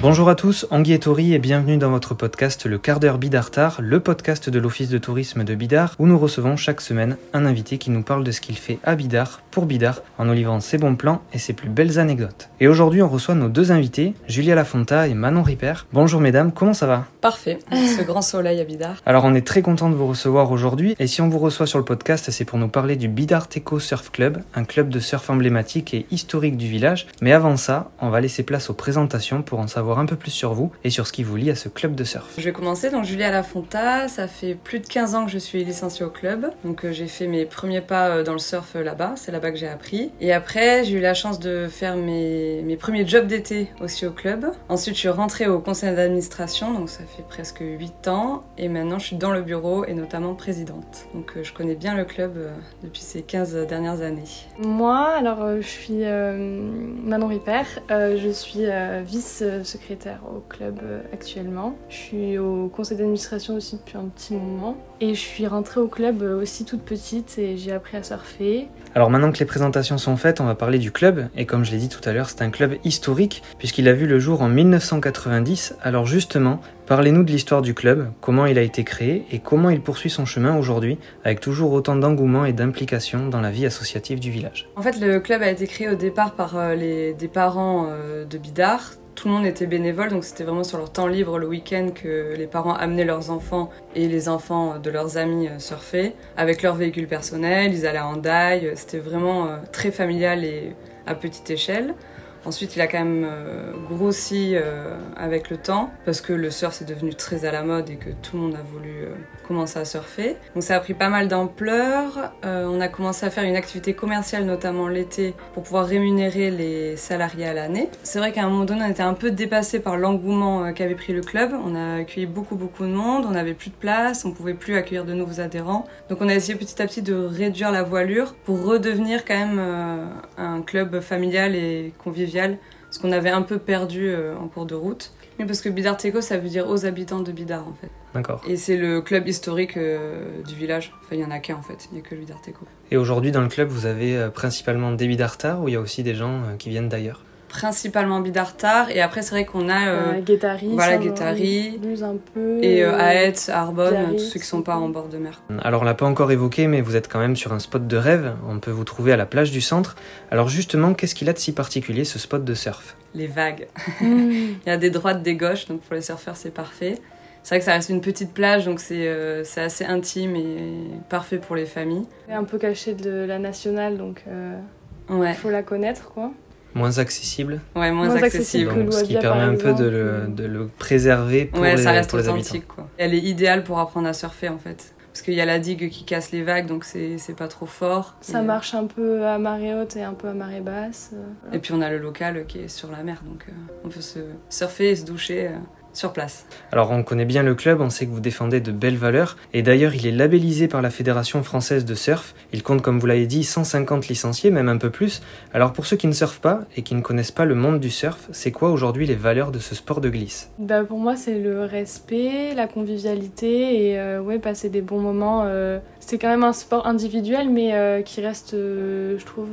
Bonjour à tous, Anguille et Tori et bienvenue dans votre podcast Le quart d'heure Bidartar, le podcast de l'Office de tourisme de Bidart où nous recevons chaque semaine un invité qui nous parle de ce qu'il fait à Bidart pour Bidart en nous livrant ses bons plans et ses plus belles anecdotes. Et aujourd'hui on reçoit nos deux invités, Julia Lafonta et Manon Ripper. Bonjour mesdames, comment ça va? Parfait, ce grand soleil à Bidart. Alors on est très content de vous recevoir aujourd'hui et si on vous reçoit sur le podcast c'est pour nous parler du Bidart Eco Surf Club, un club de surf emblématique et historique du village. Mais avant ça, on va laisser place aux présentations pour en savoir un peu plus sur vous et sur ce qui vous lie à ce club de surf. Je vais commencer, donc Julia Lafonta, ça fait plus de 15 ans que je suis licenciée au club, donc euh, j'ai fait mes premiers pas euh, dans le surf euh, là-bas, c'est là-bas que j'ai appris. Et après, j'ai eu la chance de faire mes, mes premiers jobs d'été aussi au club. Ensuite, je suis rentrée au conseil d'administration, donc ça fait presque 8 ans, et maintenant je suis dans le bureau et notamment présidente. Donc je connais bien le club depuis ces 15 dernières années. Moi, alors je suis Manon Ripper, je suis vice-secrétaire au club euh, actuellement. Je suis au conseil d'administration aussi depuis un petit moment. Et je suis rentrée au club euh, aussi toute petite et j'ai appris à surfer. Alors maintenant que les présentations sont faites, on va parler du club. Et comme je l'ai dit tout à l'heure, c'est un club historique puisqu'il a vu le jour en 1990. Alors justement, parlez-nous de l'histoire du club, comment il a été créé et comment il poursuit son chemin aujourd'hui avec toujours autant d'engouement et d'implication dans la vie associative du village. En fait, le club a été créé au départ par euh, les, des parents de Bidart tout le monde était bénévole, donc c'était vraiment sur leur temps libre le week-end que les parents amenaient leurs enfants et les enfants de leurs amis euh, surfer avec leur véhicule personnel, ils allaient en daille, c'était vraiment euh, très familial et à petite échelle. Ensuite, il a quand même euh, grossi euh, avec le temps parce que le surf est devenu très à la mode et que tout le monde a voulu euh, commencer à surfer. Donc ça a pris pas mal d'ampleur. on a commencé à faire une activité commerciale, notamment l'été, pour pouvoir rémunérer les salariés à l'année. C'est vrai qu'à un moment donné, on était un peu dépassé par l'engouement qu'avait pris le club. On a accueilli beaucoup beaucoup de monde, on n'avait plus de place, on pouvait plus accueillir de nouveaux adhérents. Donc on a essayé petit à petit de réduire la voilure pour redevenir quand même un club familial et convivial ce qu'on avait un peu perdu euh, en cours de route. Mais parce que Bidart Eco, ça veut dire aux habitants de Bidart, en fait. D'accord. Et c'est le club historique euh, du village. Enfin, il y en a qu'un, en fait. Il n'y a que le Bidart Eco. Et aujourd'hui, dans le club, vous avez euh, principalement des Bidartards ou il y a aussi des gens qui viennent d'ailleurs? Principalement Bidartar et après c'est vrai qu'on a euh, Guétari, voilà Guétari un peu et euh, Aetz, Arbonne, tous ceux qui sont pas en bord de mer. Alors on l'a pas encore évoqué mais vous êtes quand même sur un spot de rêve, on peut vous trouver à la plage du centre. Alors justement, qu'est-ce qu'il a de si particulier ce spot de surf? Les vagues. Mm. Il y a des droites, des gauches donc pour les surfeurs c'est parfait. C'est vrai que ça reste une petite plage, donc c'est euh, assez intime et parfait pour les familles. Un peu caché de la nationale, donc il ouais. faut la connaître, quoi moins accessible. Ouais, moins, accessible. Donc, ce qui permet un peu de le, de le, préserver pour ouais, les, ça reste pour les authentique, quoi. Elle est idéale pour apprendre à surfer en fait. Parce qu'il y a la digue qui casse les vagues, donc c'est pas trop fort. Ça marche un peu à marée haute et un peu à marée basse. Et puis on a le local qui est sur la mer, donc euh, on peut se surfer et se doucher. Sur place. Alors on connaît bien le club, on sait que vous défendez de belles valeurs, et d'ailleurs il est labellisé par la Fédération française de surf. Il compte, comme vous l'avez dit, 150 licenciés, même un peu plus. Alors pour ceux qui ne surfent pas et qui ne connaissent pas le monde du surf, c'est quoi aujourd'hui les valeurs de ce sport de glisse? Bah Pour moi c'est le respect, la convivialité et euh, ouais, passer des bons moments. Euh, c'est quand même un sport individuel mais euh, qui reste, je trouve,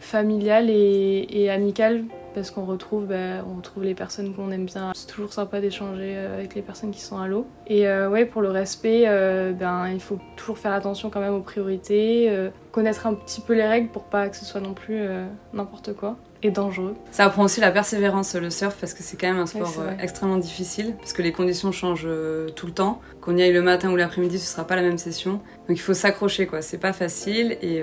familial et, et amical parce qu'on retrouve, bah, on retrouve les personnes qu'on aime bien. C'est toujours sympa d'échanger euh, avec les personnes qui sont à l'eau. Et euh, ouais, pour le respect, euh, ben, il faut toujours faire attention quand même aux priorités, connaître un petit peu les règles pour pas que ce soit non plus n'importe quoi et dangereux. Ça apprend aussi la persévérance le surf parce que c'est quand même un sport extrêmement difficile parce que les conditions changent tout le temps. Qu'on y aille le matin ou l'après-midi, ce sera pas la même session. Donc il faut s'accrocher quoi, c'est pas facile et,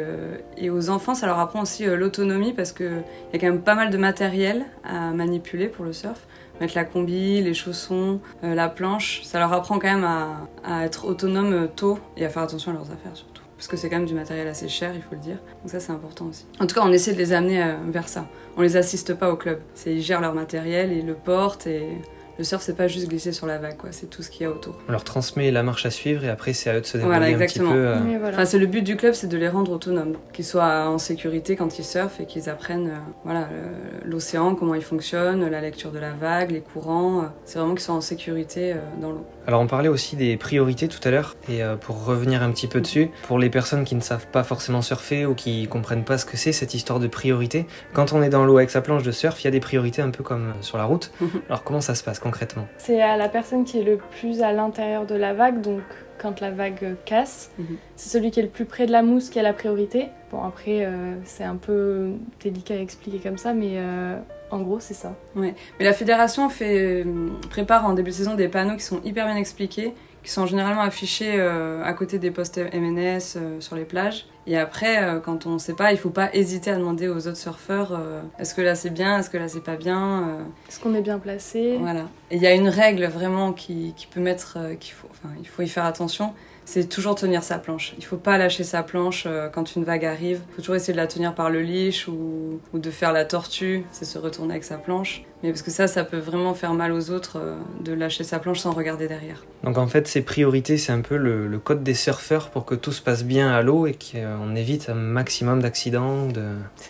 et, aux enfants ça leur apprend aussi l'autonomie parce que il y a quand même pas mal de matériel à manipuler pour le surf mettre la combi, les chaussons, euh, la planche. Ça leur apprend quand même à, être autonome euh, tôt et à faire attention à leurs affaires surtout. Parce que c'est quand même du matériel assez cher, il faut le dire. Donc ça, c'est important aussi. En tout cas, on essaie de les amener euh, vers ça. On les assiste pas au club. C'est ils gèrent leur matériel, ils le portent et le surf, c'est pas juste glisser sur la vague, quoi. C'est tout ce qu'il y a autour. On leur transmet la marche à suivre et après, c'est à eux de se débrouiller un petit peu. Euh. Enfin, c'est le but du club, c'est de les rendre autonomes, qu'ils soient en sécurité quand ils surfent et qu'ils apprennent, euh, voilà, l'océan, comment il fonctionne, la lecture de la vague, les courants. Euh. c'est vraiment qu'ils soient en sécurité dans l'eau. Alors on parlait aussi des priorités tout à l'heure et euh, pour revenir un petit peu dessus, pour les personnes qui ne savent pas forcément surfer ou qui comprennent pas ce que c'est cette histoire de priorité, quand on est dans l'eau avec sa planche de surf, il y a des priorités un peu comme sur la route. Alors comment ça se passe concrètement? C'est à la personne qui est le plus à l'intérieur de la vague, donc quand la vague casse, Mhm. c'est celui qui est le plus près de la mousse qui a la priorité. Bon après euh, c'est un peu délicat à expliquer comme ça, mais euh, en gros c'est ça. Mais la fédération fait, euh, prépare en début de saison des panneaux qui sont hyper bien expliqués, qui sont généralement affichés euh, à côté des postes MNS sur les plages. Et après, euh, quand on ne sait pas, il faut pas hésiter à demander aux autres surfeurs euh, est-ce que là c'est bien, est-ce que là c'est pas bien. euh, Est-ce qu'on est bien placé? Voilà. Et il y a une règle vraiment qui, qui peut mettre, euh, qu'il faut, enfin, il faut y faire attention. C'est toujours tenir sa planche. Il faut pas lâcher sa planche euh, quand une vague arrive. Il faut toujours essayer de la tenir par le leash ou, ou de faire la tortue, c'est se retourner avec sa planche. Mais parce que ça, ça peut vraiment faire mal aux autres euh, de lâcher sa planche sans regarder derrière. Donc en fait ces priorités c'est un peu le, le code des surfeurs pour que tout se passe bien à l'eau et qu'on évite un maximum d'accidents, de,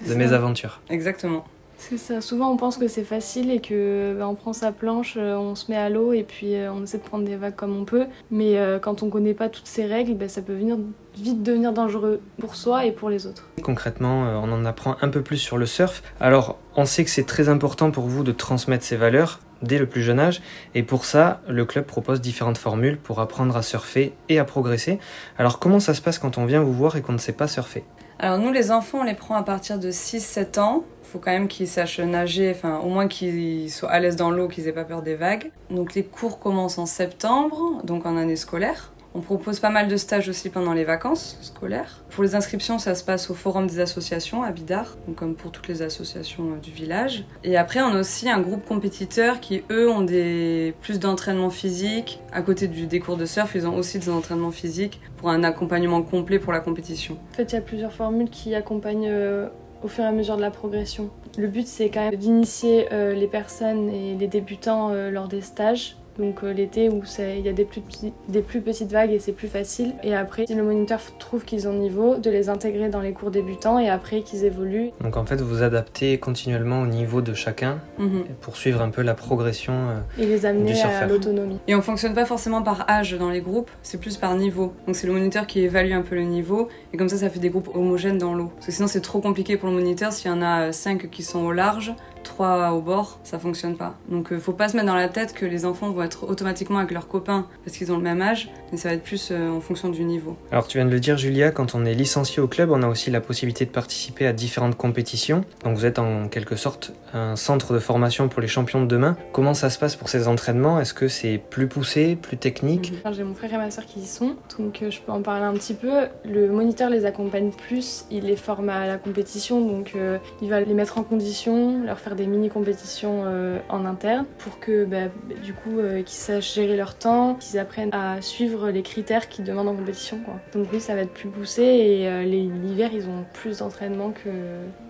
de mésaventures. Exactement. C'est ça. Souvent, on pense que c'est facile et que bah, on prend sa planche, euh, on se met à l'eau et puis euh, on essaie de prendre des vagues comme on peut. Mais euh, quand on connaît pas toutes ces règles, bah, ça peut venir vite devenir dangereux pour soi et pour les autres. Concrètement, euh, on en apprend un peu plus sur le surf. Alors, on sait que c'est très important pour vous de transmettre ces valeurs dès le plus jeune âge. Et pour ça, le club propose différentes formules pour apprendre à surfer et à progresser. Alors, comment ça se passe quand on vient vous voir et qu'on ne sait pas surfer? Alors nous, les enfants, on les prend à partir de 6-7 ans. Il faut quand même qu'ils sachent nager, enfin au moins qu'ils soient à l'aise dans l'eau, qu'ils aient pas peur des vagues. Donc les cours commencent en septembre, donc en année scolaire. On propose pas mal de stages aussi pendant les vacances scolaires. Pour les inscriptions, ça se passe au Forum des associations à Bidart, donc comme pour toutes les associations euh, du village. Et après, on a aussi un groupe compétiteur qui, eux, ont des plus d'entraînement physique. À côté du, des cours de surf, ils ont aussi des entraînements physiques pour un accompagnement complet pour la compétition. En fait, il y a plusieurs formules qui accompagnent euh, au fur et à mesure de la progression. Le but, c'est quand même d'initier euh, les personnes et les débutants lors des stages. Donc euh, l'été où c'est- il y a des plus, petits- des plus petites vagues et c'est plus facile. Et après, si le moniteur trouve qu'ils ont niveau, de les intégrer dans les cours débutants et après qu'ils évoluent. Donc en fait, vous vous adaptez continuellement au niveau de chacun Mhm. pour suivre un peu la progression. euh, et les amener Du à surfeur. l'autonomie. Et on fonctionne pas forcément par âge dans les groupes, c'est plus par niveau. Donc c'est le moniteur qui évalue un peu le niveau, et comme ça, ça fait des groupes homogènes dans l'eau. Parce que sinon, c'est trop compliqué pour le moniteur. S'il y en a 5 qui sont au large, 3 au bord, ça fonctionne pas. Donc euh, faut pas se mettre dans la tête que les enfants vont être automatiquement avec leurs copains parce qu'ils ont le même âge, mais ça va être plus euh, en fonction du niveau. Alors tu viens de le dire Julia, quand on est licencié au club, on a aussi la possibilité de participer à différentes compétitions. Donc vous êtes en quelque sorte un centre de formation pour les champions de demain. Comment ça se passe pour ces entraînements? Est-ce que c'est plus poussé, plus technique? J'ai mon frère et ma soeur qui y sont, donc euh, je peux en parler un petit peu. Le moniteur les accompagne plus, il les forme à la compétition, donc euh, il va les mettre en condition, leur faire des mini-compétitions euh, en interne pour que bah, du coup euh, qu'ils sachent gérer leur temps, qu'ils apprennent à suivre les critères qu'ils demandent en compétition. Quoi. Donc oui, ça va être plus poussé et euh, les- l'hiver ils ont plus d'entraînement que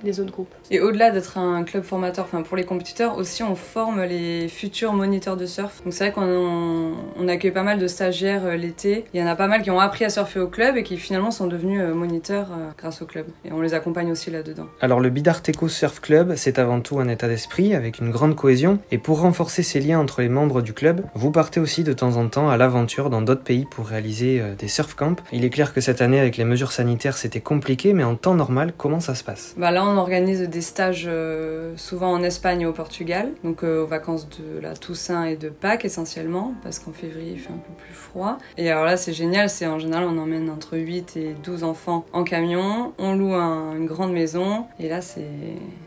les autres groupes. Et au-delà d'être un club formateur, enfin pour les compétiteurs, aussi on forme les futurs moniteurs de surf. Donc c'est vrai qu'on on, on accueille pas mal de stagiaires euh, l'été. Il y en a pas mal qui ont appris à surfer au club et qui finalement sont devenus euh, moniteurs euh, grâce au club. Et on les accompagne aussi là-dedans. Alors le Bidarteco Surf Club, c'est avant tout un état d'esprit avec une grande cohésion. Et pour renforcer ces liens entre les membres du club, vous partez aussi de temps en temps à l'aventure dans d'autres pays pour réaliser euh, des surf camps. Il est clair que cette année, avec les mesures sanitaires, c'était compliqué, mais en temps normal, comment ça se passe? Bah là on organise des stages euh, souvent en Espagne et au Portugal. Donc euh, aux vacances de la Toussaint et de Pâques essentiellement. Parce qu'en février il fait un peu plus froid. Et alors là c'est génial, c'est en général on emmène entre 8 et 12 enfants en camion. On loue un- une grande maison. Et là c'est...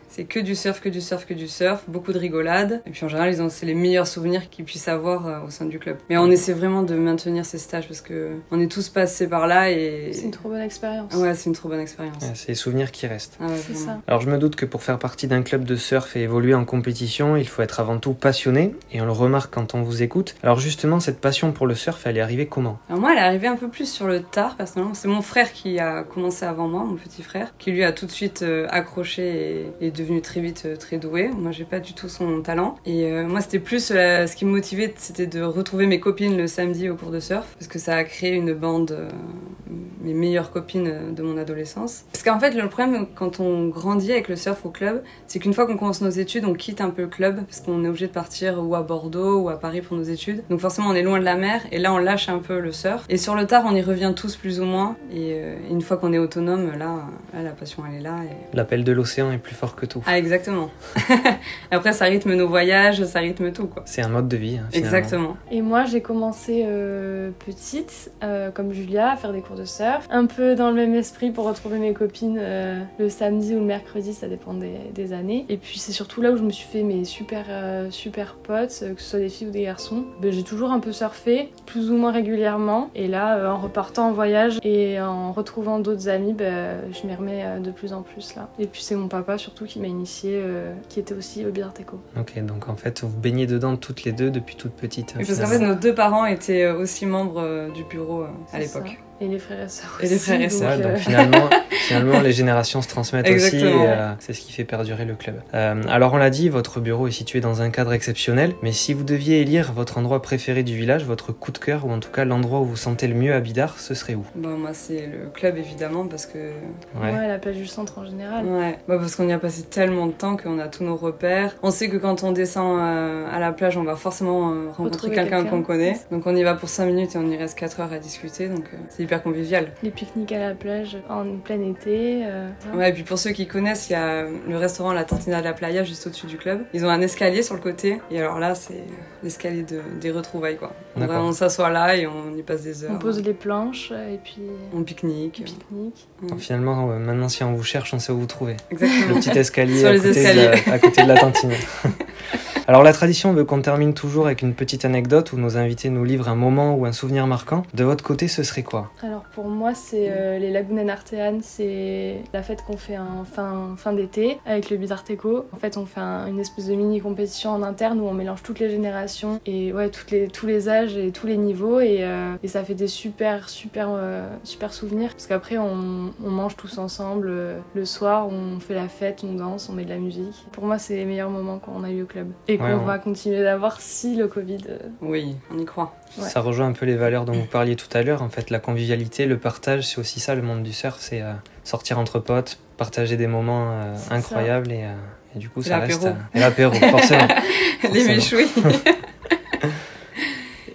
C'est que du surf, que du surf, que du surf, beaucoup de rigolade. Et puis en général, ils ont, c'est les meilleurs souvenirs qu'ils puissent avoir euh, au sein du club. Mais on essaie vraiment de maintenir ces stages parce que on est tous passés par là et. C'est une trop bonne expérience. Ouais, c'est une trop bonne expérience. Ouais, C'est les souvenirs qui restent. Ah ouais, C'est ça. Alors je me doute que pour faire partie d'un club de surf et évoluer en compétition, il faut être avant tout passionné, et on le remarque quand on vous écoute. Alors justement, cette passion pour le surf, elle est arrivée comment? Alors moi, elle est arrivée un peu plus sur le tard, personnellement. C'est mon frère qui a commencé avant moi, mon petit frère, qui lui a tout de suite euh, accroché et est devenu très vite euh, très doué. jouer. Moi, j'ai pas du tout son talent. Et euh, moi, c'était plus euh, ce qui me motivait, c'était de retrouver mes copines le samedi au cours de surf, parce que ça a créé une bande, mes meilleures copines de mon adolescence. Parce qu'en fait, le problème quand on grandit avec le surf au club, c'est qu'une fois qu'on commence nos études, on quitte un peu le club, parce qu'on est obligé de partir ou à Bordeaux ou à Paris pour nos études. Donc forcément, on est loin de la mer, et là, on lâche un peu le surf. Et sur le tard, on y revient tous plus ou moins. Et une fois qu'on est autonome, là, la passion, elle est là. L'appel de l'océan est plus fort que tout. Ah, exactement. Après, ça rythme nos voyages, ça rythme tout, quoi. C'est un mode de vie. Hein, exactement. Et moi, j'ai commencé euh, petite, euh, comme Julia, à faire des cours de surf. Un peu dans le même esprit pour retrouver mes copines euh, le samedi ou le mercredi, ça dépend des, années. Et puis, c'est surtout là où je me suis fait mes super, super potes, que ce soit des filles ou des garçons. Ben, j'ai toujours un peu surfé, plus ou moins régulièrement. Et là, en repartant en voyage et en retrouvant d'autres amis, ben, je m'y remets de plus en plus là. Et puis, c'est mon papa surtout qui m'a initié, qui était aussi au Bidart Ok, donc en fait, vous baignez dedans toutes les deux depuis toute petite. parce qu'en fait, nos deux parents étaient aussi membres euh, du bureau euh, à l'époque. Et les frères et sœurs Et les frères et sœurs. Donc, euh, finalement, finalement, les générations se transmettent aussi. Euh, c'est ce qui fait perdurer le club. Euh, alors, on l'a dit, votre bureau est situé dans un cadre exceptionnel. Mais si vous deviez élire votre endroit préféré du village, votre coup de cœur, ou en tout cas l'endroit où vous sentez le mieux à Bidart, ce serait où? Bah, Moi, c'est le club, évidemment, parce que. Ouais, la plage du centre en général. Ouais, bah, parce qu'on y a passé tellement de temps qu'on a tous nos repères. On sait que quand on descend à la plage, on va forcément rencontrer quelqu'un qu'on connaît. Donc, on y va pour 5 minutes et on y reste 4 heures à discuter. Donc, c'est hyper convivial les pique-niques à la plage en plein été. Euh, ouais, et puis pour ceux qui connaissent, il y a le restaurant La Tantina de la Playa juste au-dessus du club. Ils ont un escalier sur le côté. Et alors là, c'est l'escalier de, des retrouvailles, quoi. On, s'assoit là et on y passe des heures. On pose les planches et puis. On pique-nique. pique-nique. Finalement, maintenant, si on vous cherche, on sait où vous trouver. Exactement. Le petit escalier, à, côté De à côté de la Tantina. Alors la tradition veut qu'on termine toujours avec une petite anecdote où nos invités nous livrent un moment ou un souvenir marquant. De votre côté, ce serait quoi? Alors pour moi, c'est euh, les Lagunes Artean, c'est la fête qu'on fait en fin, fin d'été avec le Bidarteco. En fait, on fait une espèce de mini compétition en interne où on mélange toutes les générations et ouais, toutes les, tous les âges et tous les niveaux et, euh, ça fait des super super euh, super souvenirs parce qu'après on, on, mange tous ensemble le soir, on fait la fête, on danse, on met de la musique. Pour moi, c'est les meilleurs moments qu'on a eu au club qu'on va continuer d'avoir si le Covid. Euh, oui, on y croit. Ça rejoint un peu les valeurs dont vous parliez tout à l'heure. En fait, la convivialité, le partage, c'est aussi ça le monde du surf. C'est euh, sortir entre potes, partager des moments euh, incroyables et, du coup, ça reste. et l'apéro, forcément. les méchouis.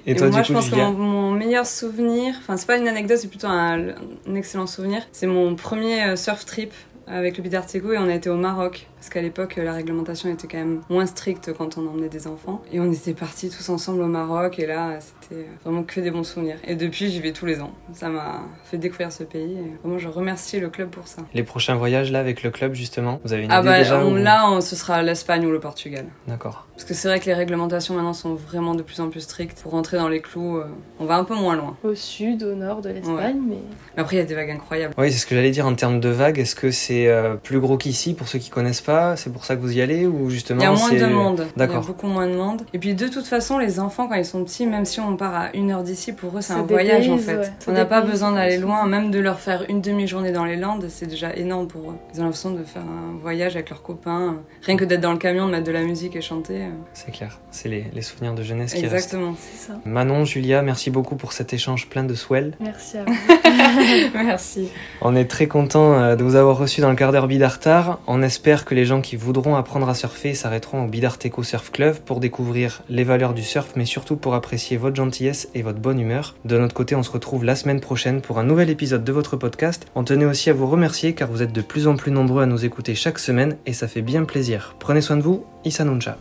Et, toi, moi, je pense que mon, meilleur souvenir, enfin, c'est pas une anecdote, c'est plutôt un, un excellent souvenir. C'est mon premier surf trip avec le Bidartego et on a été au Maroc parce qu'à l'époque la réglementation était quand même moins stricte quand on emmenait des enfants. Et on était partis tous ensemble au Maroc et là c'était vraiment que des bons souvenirs. Et depuis j'y vais tous les ans. Ça m'a fait découvrir ce pays et vraiment je remercie le club pour ça. Les prochains voyages là avec le club justement vous avez une ah idée bah, déjà là ce sera l'Espagne ou le Portugal. D'accord. Parce que c'est vrai que les réglementations maintenant sont vraiment de plus en plus strictes. Pour rentrer dans les clous euh, on va un peu moins loin. Au sud au nord de l'Espagne mais... après il y a des vagues incroyables. Oui c'est ce que j'allais dire. En termes de vagues est-ce que c'est euh, plus gros qu'ici pour ceux qui connaissent pas? C'est pour ça que vous y allez ou justement Il y a moins de monde. D'accord. Il y a beaucoup moins de monde. Et puis de toute façon, les enfants quand ils sont petits, même si on part à une heure d'ici, pour eux c'est un voyage en fait. On n'a pas besoin d'aller loin, même de leur faire une demi-journée dans les Landes, c'est déjà énorme pour eux. Ils ont l'impression de faire un voyage avec leurs copains, rien que d'être dans le camion, de mettre de la musique et chanter. C'est clair. C'est les, les, souvenirs de jeunesse qui restent. Exactement, c'est ça. Manon, Julia, merci beaucoup pour cet échange plein de swell. Merci à vous. merci. On est très content euh, de vous avoir reçu dans le quart d'heure Bidartar. On espère que les gens qui voudront apprendre à surfer s'arrêteront au Bidarteco Surf Club pour découvrir les valeurs du surf, mais surtout pour apprécier votre gentillesse et votre bonne humeur. De notre côté, on se retrouve la semaine prochaine pour un nouvel épisode de votre podcast. On tenait aussi à vous remercier car vous êtes de plus en plus nombreux à nous écouter chaque semaine et ça fait bien plaisir. Prenez soin de vous, Issa Nuncha.